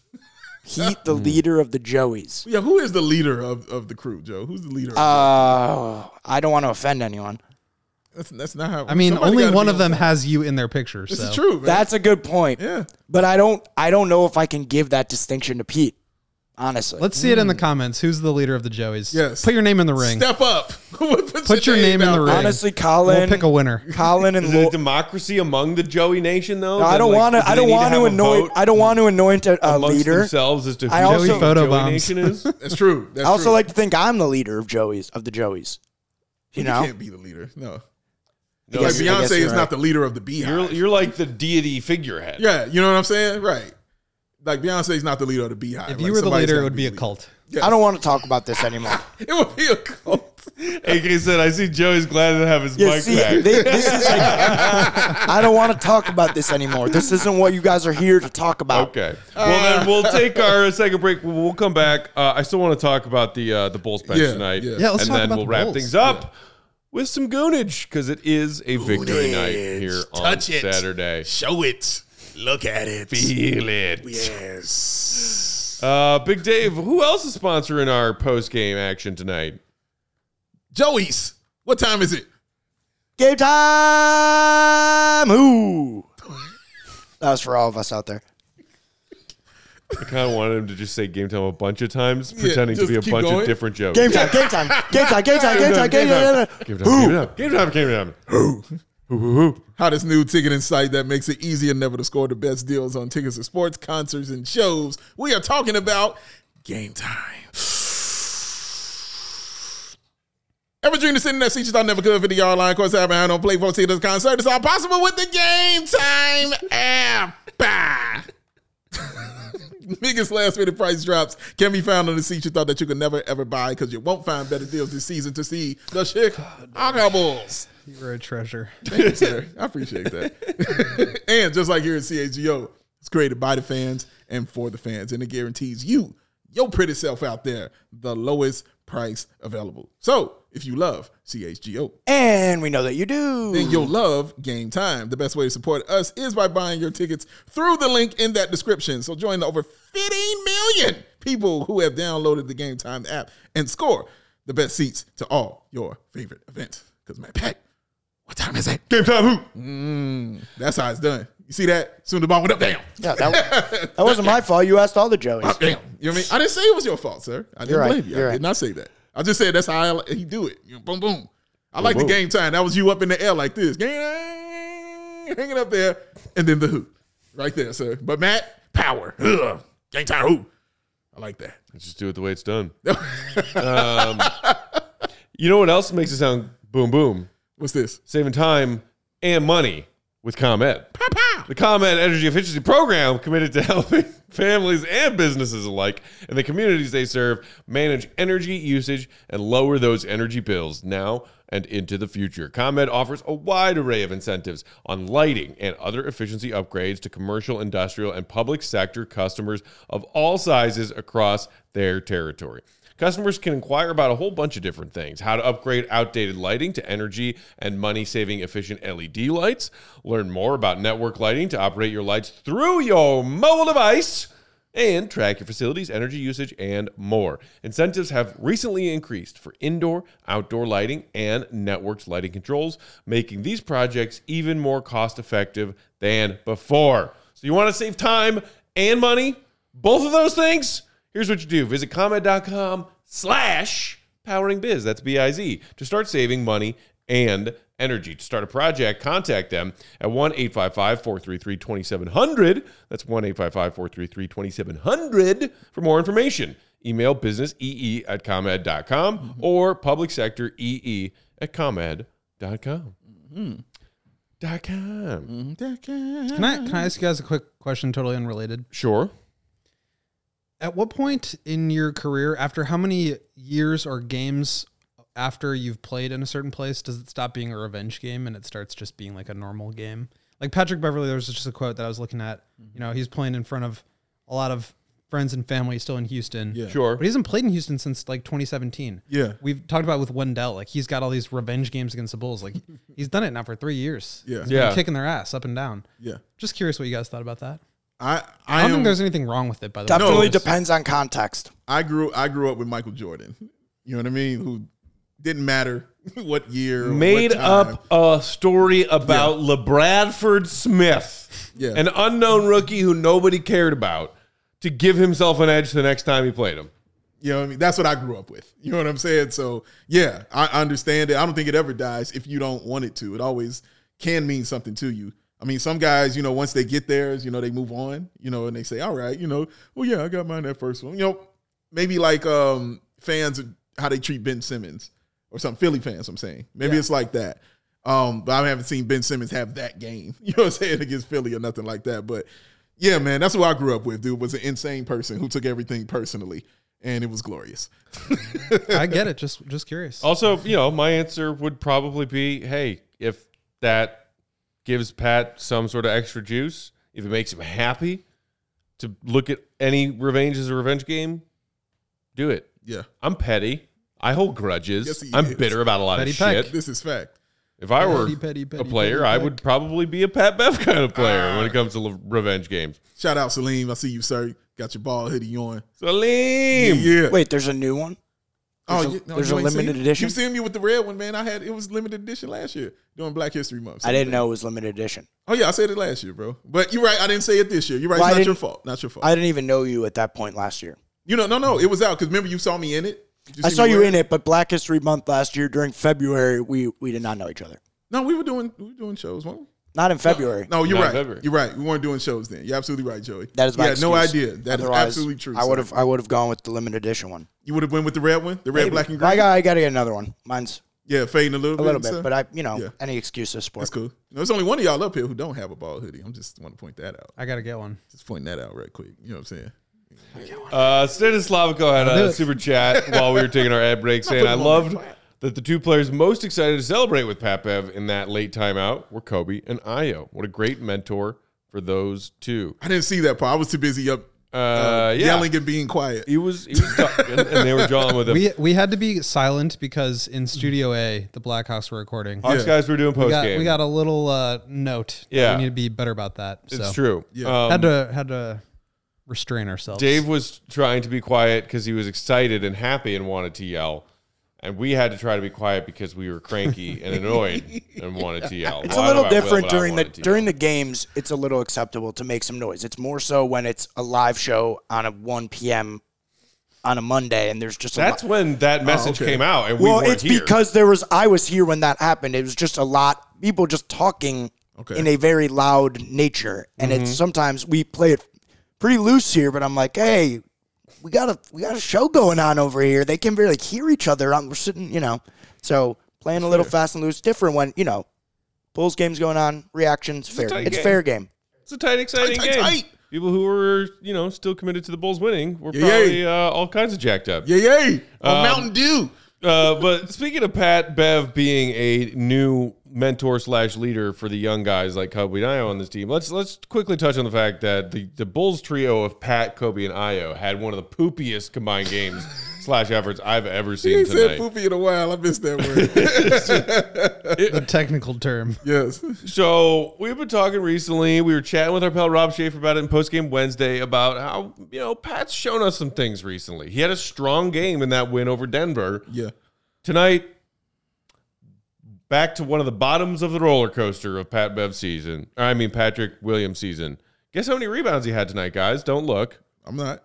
Heat the leader of the Joeys. Yeah, who is the leader of, of the crew, Joe? Who's the leader? of Uh, I don't want to offend anyone. that's, that's not how. I mean, somebody only gotta one be of them top. has you in their picture. This so. is true. Man. That's a good point. yeah. But I don't I don't know if I can give that distinction to Pete. Honestly. Let's see it in the hmm. comments. Who's the leader of the Joeys? Yes. Put your name in the ring. Step up. Put, Put your name in the ring. Honestly, Colin, We'll Colin pick a winner. Colin and Is it a Lo- democracy among the Joey Nation, though? No, I don't like, want to. I don't want to anoint. I don't want to anoint a, a amongst leader. themselves as to I who also- the Joey Joey photobombs. Nation is. That's true. That's I also true. like to think I'm the leader of Joey's of the Joeys. You You know, can't be the leader. No. No, like guess- I Beyonce guess is you're not the leader of the Beehive. You're you're like the deity figurehead. yeah, you know what I'm saying? Right. Like Beyonce's not the leader of the Beehive. If Like, you were the leader, it would be a leader. cult. Yes. I don't want to talk about this anymore. It would be a cult. AK said, "I see Joey's glad to have his Yeah, mic see, back." they- this is like, I don't want to talk about this anymore. This isn't what you guys are here to talk about. Okay. Well, then we'll take our second break. We'll, we'll come back. Uh, I still want to talk about the uh, the Bulls bench Yeah, tonight. yeah. Yeah, let's and talk then about we'll the wrap Bulls. things up with some goonage because it is a victory night here on Touch it. Saturday. Show it. Look at it. Feel it. Yes. Uh, Big Dave, who else is sponsoring our post game action tonight? Joey's. What time is it? Game time! Ooh. That was for all of us out there. I kind of wanted him to just say game time a bunch of times, Yeah, pretending to be a bunch going. of different jokes. Game time, game time, game time, game time, game time, game time. Game time, game time, game time, game time. Who? Who, who, who? Hottest new ticketing site that makes it easier never to score the best deals on tickets to sports, concerts, and shows. We are talking about game time. Ever dreamed of sitting in that seat you thought never could for the yard line course having had on play for tickets concert? It's all possible with the Game Time app. Biggest last minute price drops can be found on the seats you thought that you could never ever buy because you won't find better deals this season to see the Chicago Bulls. You're a treasure. Thank you, sir. I appreciate that. and just like here at CHGO, it's created by the fans and for the fans, and it guarantees you, your pretty self out there, the lowest price available. So if you love CHGO, And we know that you do. then you'll love Game Time. The best way to support us is by buying your tickets through the link in that description. So join the over 15 million people who have downloaded the Game Time app and score the best seats to all your favorite events. Because my Pat, what time is it? Game time, who? Mm, that's how it's done. You see that? Soon the ball went up, down. Yeah, that, that wasn't my fault. You asked all the Joeys. Up, down. You know what I mean? I didn't say it was your fault, sir. I didn't You're right. blame you. You're I right. did not say that. I just said that's how I, he do it. You know, boom, boom. I like boom. the game time. That was you up in the air like this, Gang, hanging up there, and then the who, right there, sir. But Matt, power, Ugh. game time, who. I like that. Let's just do it the way it's done. um, you know what else makes it sound boom boom? What's this? Saving time and money with ComEd. The ComEd Energy Efficiency Program committed to helping families and businesses alike and the communities they serve manage energy usage and lower those energy bills now and into the future. ComEd offers a wide array of incentives on lighting and other efficiency upgrades to commercial, industrial, and public sector customers of all sizes across their territory. Customers can inquire about a whole bunch of different things how to upgrade outdated lighting to energy and money saving efficient LED lights, learn more about network lighting to operate your lights through your mobile device, and track your facilities' energy usage and more. Incentives have recently increased for indoor, outdoor lighting, and networked lighting controls, making these projects even more cost effective than before. So, you want to save time and money? Both of those things? Here's what you do visit comed.com slash powering biz. That's B I Z to start saving money and energy. To start a project, contact them at 1 855 433 2700. That's 1 855 433 2700 for more information. Email businessee at comed.com mm-hmm. or public sector ee at comed.com. Mm-hmm. Mm-hmm. Dot com. Can I can I ask you guys a quick question, totally unrelated? Sure. At what point in your career, after how many years or games after you've played in a certain place, does it stop being a revenge game and it starts just being like a normal game? Like Patrick Beverley, there was just a quote that I was looking at. Mm-hmm. You know, he's playing in front of a lot of friends and family still in Houston. Yeah. Sure. But he hasn't played in Houston since like 2017. Yeah. We've talked about with Wendell, like he's got all these revenge games against the Bulls. Like he's done it now for three years. Yeah. He's Yeah. been kicking their ass up and down. Yeah. Just curious what you guys thought about that. I I I, don't am, think there's anything wrong with it, by the way. Definitely It's depends on context. I grew I grew up with Michael Jordan. You know what I mean? Who didn't matter what year, made what up a story about LaBradford Smith, Yeah. an unknown rookie who nobody cared about, to give himself an edge the next time he played him. You know what I mean? That's what I grew up with. You know what I'm saying? So yeah, I understand it. I don't think it ever dies if you don't want it to. It always can mean something to you. I mean, some guys, you know, once they get theirs, you know, they move on, you know, and they say, all right, you know, well, yeah, I got mine that first one. You know, maybe like um fans how they treat Ben Simmons or some Philly fans, I'm saying. Maybe it's like that. Um, but I haven't seen Ben Simmons have that game, you know what I'm saying, against Philly or nothing like that. But yeah, man, that's what I grew up with, dude. Was an insane person who took everything personally. And it was glorious. I get it. Just just curious. Also, you know, my answer would probably be, hey, if that gives Pat some sort of extra juice, if it makes him happy to look at any revenge as a revenge game, do it. Yeah. I'm petty. I hold grudges. Yes, I'm is. bitter about a lot Petty of peck. shit. This is fact. If I were Petty, petty, petty, a player, petty I would probably be a Pat Bev kind of player when it ah. comes to le- revenge games. Shout out Salim. I see you, sir. Got your ball hoodie on. Salim. Yeah. Wait, there's a new one. Oh, There's a- you- no, there's a limited seen- edition? You seen me with the red one, man? I had it was limited edition last year during Black History Month. I didn't know it was limited edition. Oh yeah, I said it last year, bro. But you're right. I didn't say it this year. You're right. Well, it's not your fault. Not your fault. I didn't even know you at that point last year. you know, no, no. It was out because remember you saw me in it. I saw you in it, but Black History Month last year during February, we we did not know each other. No, we were doing we were doing shows. weren't we? Not in February. No, you're Not right. February. You're right. We weren't doing shows then. You're absolutely right, Joey. That is my You had no excuse. idea. That is Otherwise, absolutely true. I sir. would have I would have gone with the limited edition one. You would have went with the red one, the red, Maybe. black, and green. I got I got to get another one. Mine's yeah, fading a little a bit. little sir. bit, but I you know Yeah. any excuse to sport. that's cool. There's only one of y'all up here who don't have a ball hoodie. I'm just want to point that out. I gotta get one. Just pointing that out right quick. You know what I'm saying? Uh, Stanislavico had do a super chat while we were taking our ad break saying, I loved that the two players most excited to celebrate with Pat Bev in that late timeout were Coby and Ayo. What a great mentor for those two. I didn't see that part. I was too busy up Uh, uh, yeah. yelling and being quiet. He was, he was talking, and they were jawing with him. We we had to be silent because in Studio A, the Blackhawks were recording. Hawks Yeah. guys were doing We post got, game. we got a little uh, note. Yeah. we need to be better about that. So it's true. Yeah. Um, had to had to restrain ourselves. Dave was trying to be quiet because he was excited and happy and wanted to yell. And we had to try to be quiet because we were cranky and annoyed and wanted to yell. It's Well, a little about Will, different during the during the games. It's a little acceptable to make some noise. It's more so when it's a live show on a 1 p.m. on a Monday and there's just a That's lot. when that message okay. came out, and we well, it's here. because there was I was here when that happened. It was just a lot people just talking Okay. in a very loud nature, and Mm-hmm. it's sometimes we play it pretty loose here. But I'm like, hey, we got a we got a show going on over here. They can barely hear each other. I'm, we're sitting, you know, so playing a little fast and loose, different when you know, Bulls games going on, reactions fair. It's game. fair game. It's a tight, exciting Tight, tight, game. tight. People who were, you know, still committed to the Bulls winning were Yeah, probably uh, all kinds of jacked up. Yeah, yay. On Um, Mountain Dew. Uh, but speaking of Pat Bev being a new mentor slash leader for the young guys like Coby and Ayo on this team, let's let's quickly touch on the fact that the, the Bulls trio of Pat, Coby, and Ayo had one of the poopiest combined games slash efforts I've ever He seen ain't said tonight. poopy in a while. I missed that word. the technical term. yes. So we've been talking recently. We were chatting with our pal Rob Schaefer about it in postgame Wednesday about how you know Pat's shown us some things recently. He had a strong game in that win over Denver. Yeah. Tonight, back to one of the bottoms of the roller coaster of Pat Bev season. I mean Patrick Williams season. Guess how many rebounds he had tonight, guys? Don't look. I'm not.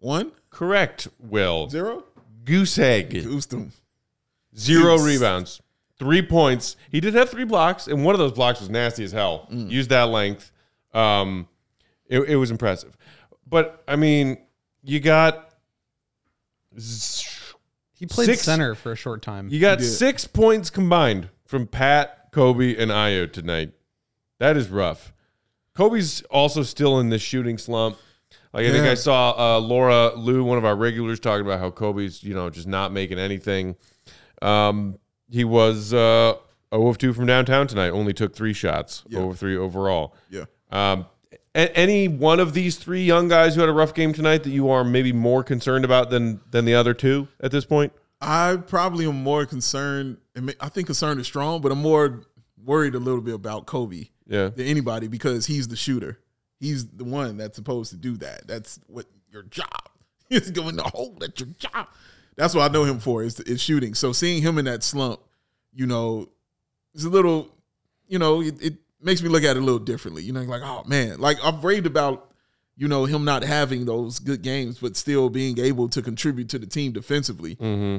One? Correct, Will. Zero? Goose egg. Goosed him. Zero Goose. rebounds. Three points. He did have three blocks, and one of those blocks was nasty as hell. Mm. Used that length. Um, it, it was impressive. But I mean, you got He played Six- center for a short time. you got six points combined from Pat, Coby, and Ayo tonight. That is rough. Coby's also still in this shooting slump. Like I think Yeah. I saw uh, Laura Lou, one of our regulars, talking about how Coby's you know just not making anything. Um, he was uh, 0 of 2 from downtown tonight. Only took three shots. Yeah. 0 of 3 overall. Yeah. Um, a- any one of these three young guys who had a rough game tonight that you are maybe more concerned about than than the other two at this point? I probably am more concerned. ma- I think concern is strong, but I'm more worried a little bit about Coby Yeah. than anybody because he's the shooter. He's the one that's supposed to do that. That's what your job is going to hold at your job. That's what I know him for is, is shooting. So seeing him in that slump, you know, it's a little, you know, it, it makes me look at it a little differently. You know, like, oh man, like I've raved about, you know, him not having those good games, but still being able to contribute to the team defensively.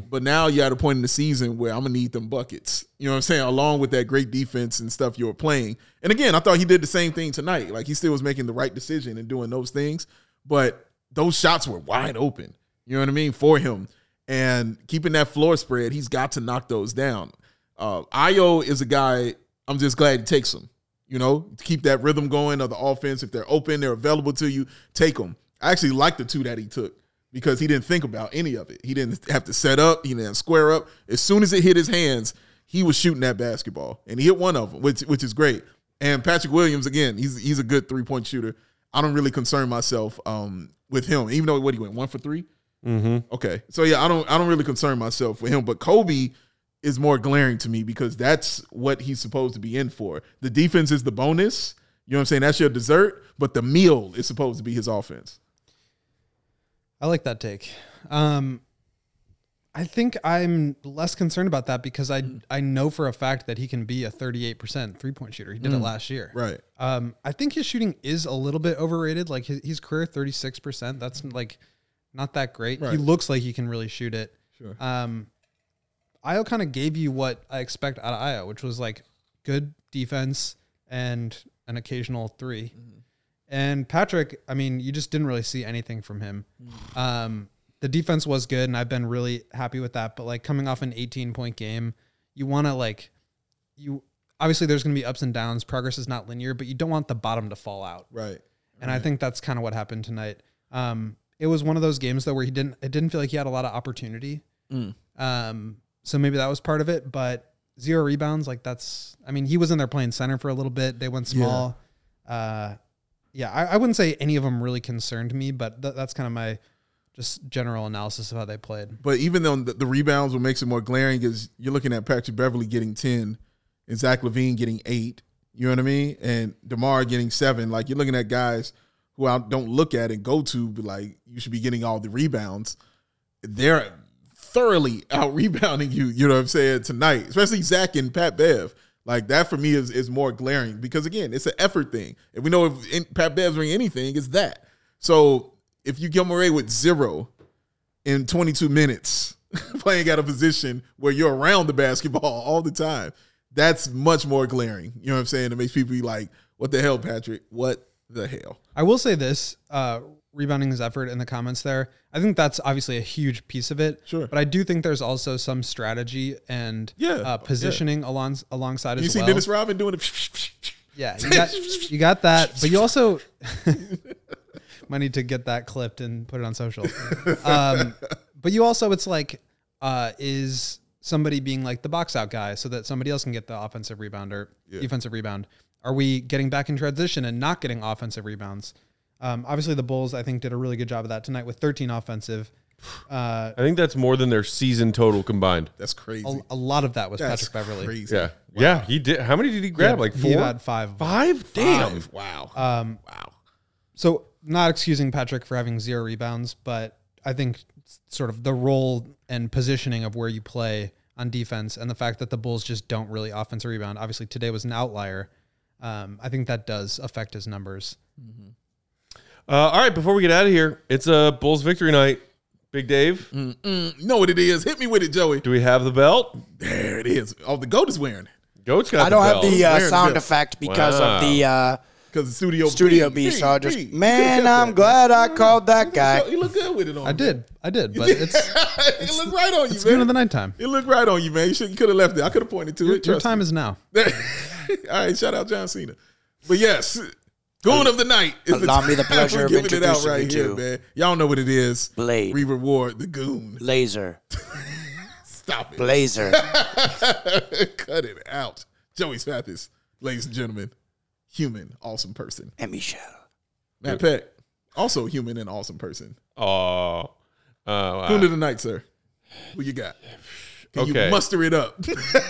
But now you're at a point in the season where I'm gonna need them buckets. You know what I'm saying? Along with that great defense and stuff you were playing. And again, I thought he did the same thing tonight. Like he still was making the right decision and doing those things. But those shots were wide open. You know what I mean? For him. And keeping that floor spread, he's got to knock those down. Uh Ayo is a guy, I'm just glad he takes them. You know, to keep that rhythm going of the offense. If they're open, they're available to you, take them. I actually like the two that he took because he didn't think about any of it. He didn't have to set up, he didn't square up. As soon as it hit his hands, he was shooting that basketball, and he hit one of them, which which is great. And Patrick Williams, again, he's he's a good three point shooter. I don't really concern myself um, with him, even though what he went one for 3 Mm-hmm. Okay, so yeah, I don't I don't really concern myself with him, but Coby is more glaring to me because that's what he's supposed to be in for. The defense is the bonus. You know what I'm saying? That's your dessert, but the meal is supposed to be his offense. I like that take. Um, I think I'm less concerned about that because I I know for a fact that he can be a 38% three point shooter. He did it last year. Right. Um, I think his shooting is a little bit overrated. Like his, his career 36%. That's like not that great. He looks like he can really shoot it. Sure. Um, Ayo kind of gave you what I expect out of Ayo, which was like good defense and an occasional 3 And Patrick, I mean, you just didn't really see anything from him. Um, the defense was good, and I've been really happy with that. But like coming off an 18 point game, you want to like you obviously there's going to be ups and downs. Progress is not linear, but you don't want the bottom to fall out. Right. And I think that's kind of what happened tonight. Um, it was one of those games though where he didn't. It didn't feel like he had a lot of opportunity. Um, so maybe that was part of it. But zero rebounds, like that's. I mean, he was in there playing center for a little bit. They went small. Uh, yeah, I, I wouldn't say any of them really concerned me, but th- that's kind of my just general analysis of how they played. But even though the, the rebounds, what makes it more glaring is you're looking at Patrick Beverley getting 10 and Zach LaVine getting eight. You know what I mean? And DeMar getting seven. Like you're looking at guys who I don't look at and go to, but like you should be getting all the rebounds. They're thoroughly out rebounding you, you know what I'm saying, tonight, especially Zach and Pat Bev. Like that for me is, is more glaring because again, it's an effort thing. And we know if in, Pat Bev's bring anything, it's that. So if you come away with zero in 22 minutes playing at a position where you're around the basketball all the time, that's much more glaring. You know what I'm saying? It makes people be like, what the hell, Patrick? What the hell? I will say this: uh, rebounding his effort in the comments there. I think that's obviously a huge piece of it. Sure. but I do think there's also some strategy and Yeah, uh, positioning along alongside You as see. Dennis Rodman doing it. Yeah, you got you got that, but you also might need to get that clipped and put it on social. Um, but you also, it's like, uh, is somebody being like the box out guy so that somebody else can get the offensive rebound or defensive rebound? Are we getting back in transition and not getting offensive rebounds? Um, obviously, the Bulls I think did a really good job of that tonight with 13 offensive. Uh, I think that's more than their season total combined. That's crazy. a, a lot of that was That's Patrick Beverley. crazy. Yeah. Yeah. He did. How many did he grab? Yeah, like he four? had five. Five? Damn. Five. Wow. Um, wow. So, not excusing Patrick for having zero rebounds, but I think sort of the role and positioning of where you play on defense and the fact that the Bulls just don't really offensive rebound. Obviously, today was an outlier. Um, I think that does affect his numbers. Uh, all right. Before we get out of here, it's a Bulls victory night. Big Dave, You know what it is? Hit me with it, Joey. do we have the belt? There it is. Oh, the goat is wearing it Goat's got I don't the have belt. the uh, Wearing sound the- effect because Wow. of the uh, because the studio Studio B, B. So I just, B. Man, I'm glad I called that guy. You look good with it on. I did. I did. But it's, it looked right on you, it's good in man. the nighttime. It looked right on you, man. You, should, you could have left it. I could have pointed to Your, it. your Trust time me. is now. All right, shout out John Cena. But yes, Goon of the night is Allow me the time pleasure of giving it out introducing right you here, to man. Y'all know what it is. Blade. We reward the goon. Laser. Stop it. Blazer. Cut it out. Joey Spathis, ladies and gentlemen, human, awesome person. and Michelle. Matt Peck, also human and awesome person. Oh. Uh, Goon of the night, sir. Who you got? Can Okay. you muster it up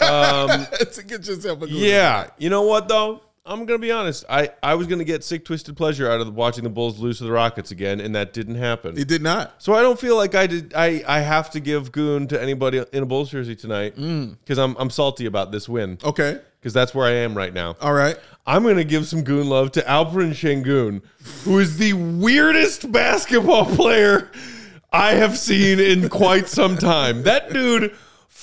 um, to get yourself a goon of the yeah. night? You know what, though? I'm going to be honest. I, I was going to get sick, twisted pleasure out of watching the Bulls lose to the Rockets again, and that didn't happen. It did not. So I don't feel like I did. I, I have to give Goon to anybody in a Bulls jersey tonight mm. because I'm I'm salty about this win Okay. because that's where I am right now. All right. I'm gonna give some Goon love to Alperen Şengün, who is the weirdest basketball player I have seen in quite some time. That dude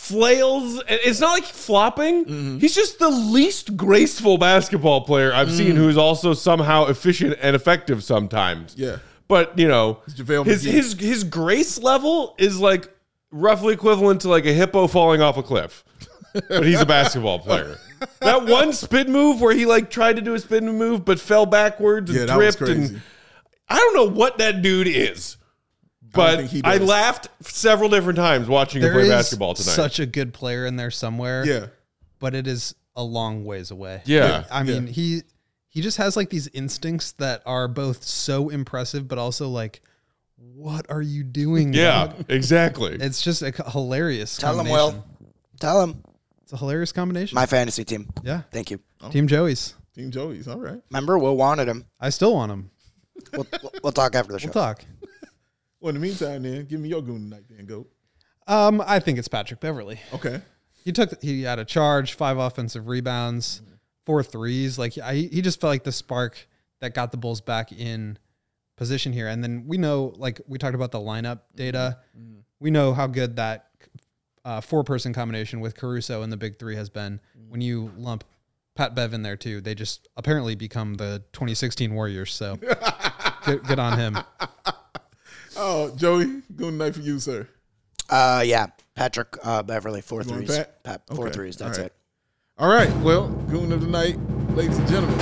flails. It's not like flopping. He's just the least graceful basketball player I've seen who's also somehow efficient and effective sometimes. Yeah. But you know, his his his grace level is like roughly equivalent to like a hippo falling off a cliff. But he's a basketball player. That one spin move where he like tried to do a spin move but fell backwards and Yeah, tripped and I don't know what that dude is. But think he I, laughed several different times watching him There play is basketball tonight. such a good player in there somewhere. Yeah. but it is a long ways away. Yeah. I mean Yeah. he he just has like these instincts that are both so impressive, but also like, what are you doing? yeah, dog? exactly. it's just a hilarious. Tell him, combination. Will. Tell him. It's a hilarious combination. My fantasy team. yeah, Thank you. Oh. Team Joey's. Team Joey's. All right. Remember, Will wanted him. I still want him. We'll, we'll talk after the show. We'll talk. Well, in the meantime, then give me your goon tonight, then go. Um, I think it's Patrick Beverley. Okay. He took he had a charge, five offensive rebounds, four threes. Like I, he just felt like the spark that got the Bulls back in position here. And then we know, like we talked about the lineup data, we know how good that uh, four person combination with Caruso and the big three has been. When you lump Pat Bev in there too, they just apparently become the 2016 Warriors. So good, good on him. Oh, Joey, goon night for you, sir. Uh, yeah, Patrick uh, Beverley, four you threes. Pat? Pat, four Okay, threes. That's all right. it. All right. Well, goon of the night, ladies and gentlemen,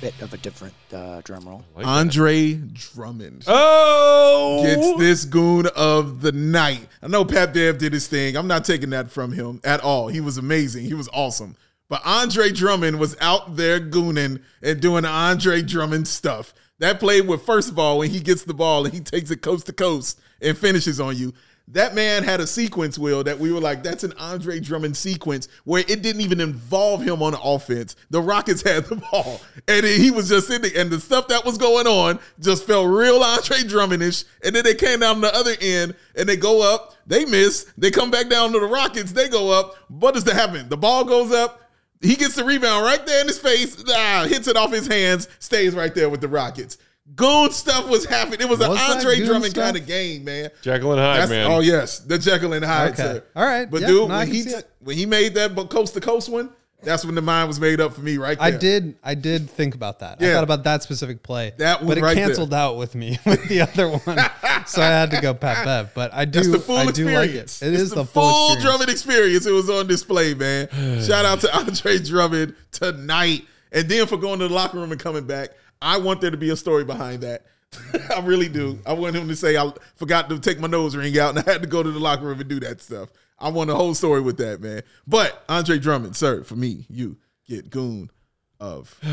Bit of a different uh, drum roll. Andre Drummond. Oh, gets this goon of the night. I know Pat Bev did his thing. I'm not taking that from him at all. He was amazing. He was awesome. But Andre Drummond was out there gooning and doing Andre Drummond stuff. That play with first of all, when he gets the ball and he takes it coast to coast and finishes on you. That man had a sequence, Will, that we were like, that's an Andre Drummond sequence where it didn't even involve him on offense. The Rockets had the ball. And he was just sitting and the stuff that was going on just felt real Andre Drummondish. And then they came down the other end and they go up, they miss, they come back down to the Rockets, they go up. What does that happen? The ball goes up, he gets the rebound right there in his face, ah, hits it off his hands, stays right there with the Rockets. Goon stuff was happening. It was, Was an that Andre Drummond stuff? kind of game, man. Jekyll and Hyde, That's, man. Oh yes, the Jekyll and Hyde. Okay. sir. All right. but Yeah, dude, no, when he see it. when he made that coast to coast one, that's when the mind was made up for me, right there. I did. I did think about that. I thought about that specific play. That one but it right there. canceled out with me with the other one, so I had to go Pat Bev. But I do. The full I do like it. It It's is the, the, full, full, experience. Drummond experience. It was on display, man. Shout out to Andre Drummond tonight, and then for going to the locker room and coming back. I want there to be a story behind that. I really do. I want him to say I forgot to take my nose ring out and I had to go to the locker room and do that stuff. I want a whole story with that, man. But Andre Drummond, sir, for me, you get goon of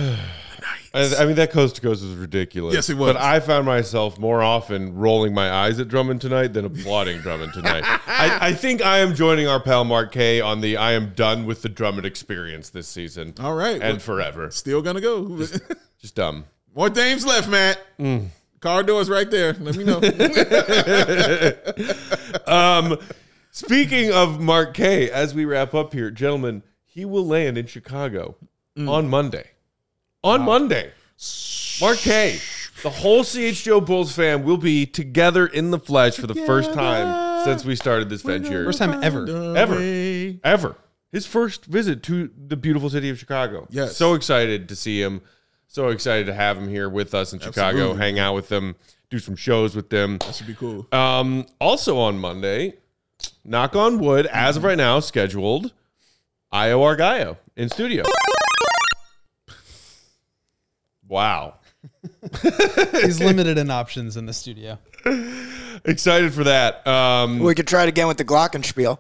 I, I mean, that coast to coast was ridiculous. Yes, it was. But I found myself more often rolling my eyes at Drummond tonight than applauding Drummond tonight. I, I think I am joining our pal Mark K on the I am done with the Drummond experience this season. All right. And Well- forever. still gonna go. Just dumb. More Dames left, Matt. Car doors right there. Let me know. Um, speaking of Mark K, as we wrap up here, gentlemen, he will land in Chicago on Monday. On Monday. Mark K, the whole CHGO Bulls fan will be together in the flesh for the first time since we started this venture. First time ever. Ever. Ever. His first visit to the beautiful city of Chicago. Yes. So excited to see him. So excited to have him here with us in Chicago, Absolutely. hang out with them, do some shows with them. That should be cool. Um, also on Monday, knock on wood, as of right now, scheduled Ayo Argaio in studio. Wow. He's limited in options in the studio. Excited for that. Um, We could try it again with the Glockenspiel.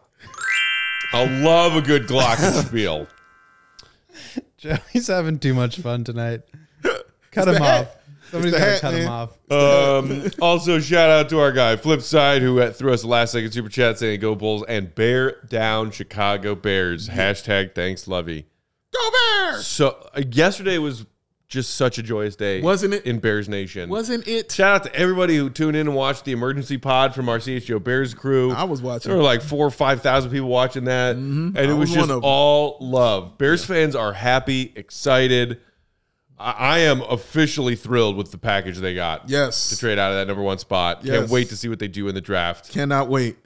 I love a good Glockenspiel. Joey's having too much fun tonight. Cut him off. Somebody's the got to hat, cut him off. Um, also, shout out to our guy Flipside who uh, threw us a last second super chat saying "Go Bulls" and "Bear down Chicago Bears." Hashtag thanks, Lovie. Go Bears! So uh, yesterday was just such a joyous day, Wasn't it? In Bears Nation, Wasn't it? Shout out to everybody who tuned in and watched the emergency pod from our CHGO Bears crew. I was watching. There were like four or five thousand people watching that, and it I was, was just of 'em. all love. Bears fans are happy, excited. I, I am officially thrilled with the package they got. Yes. to trade out of that number one spot. Yes. Can't wait to see what they do in the draft. Cannot wait.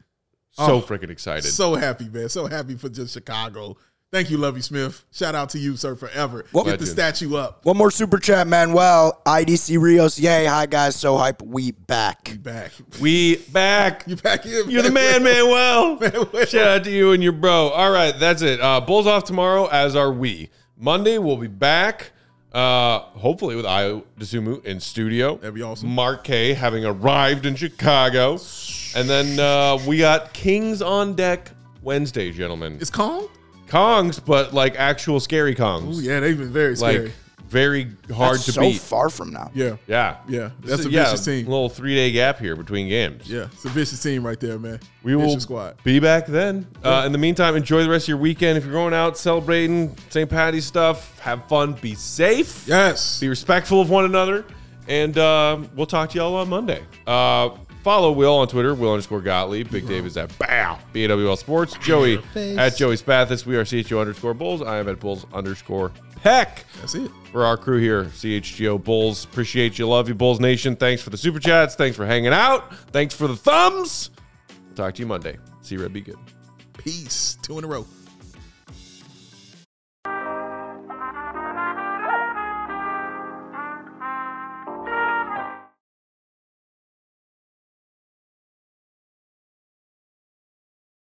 So Oh, freaking excited. So happy, man. So happy for just Chicago. Thank you, Lovie Smith. Shout out to you, sir, forever. Well- Get the Legend. statue up. One more super chat, Manuel. IDC Rios. Yay. Hi, guys. So hype. We back. You back. we back. You back in. You're the man, Manuel. Shout out to you and your bro. All right, that's it. Uh, Bulls off tomorrow, as are we. Monday, we'll be back. Uh, hopefully with Ayo Dosunmu in studio. That'd be awesome. Mark K having arrived in Chicago. And then uh, we got Kings on deck Wednesday, gentlemen. It's Kong? Kongs, but like actual scary Kongs. Oh, yeah, they've been very like scary. Very hard That's to so beat. far from now. Yeah. Yeah, Yeah, that's So, a yeah, vicious team. little three day gap here between games. Yeah, it's a vicious team right there, man. We will vicious squad. be back then. Uh, in the meantime, enjoy the rest of your weekend. If you're going out celebrating St. Patty's stuff, have fun, be safe, Yes. be respectful of one another, and uh, we'll talk to y'all on Monday. Uh, follow Will on Twitter, Will underscore Gottlieb. Big Dave is at BAW, B-A-W-L Sports. Joey Face. at Joey Spathis. We are CHGO underscore Bulls. I am at Bulls underscore Peck. That's it. For our crew here, CHGO Bulls. Appreciate you. Love you, Bulls Nation. Thanks for the super chats. Thanks for hanging out. Thanks for the thumbs. Talk to you Monday. See you, Red. Be good. Peace. Two in a row.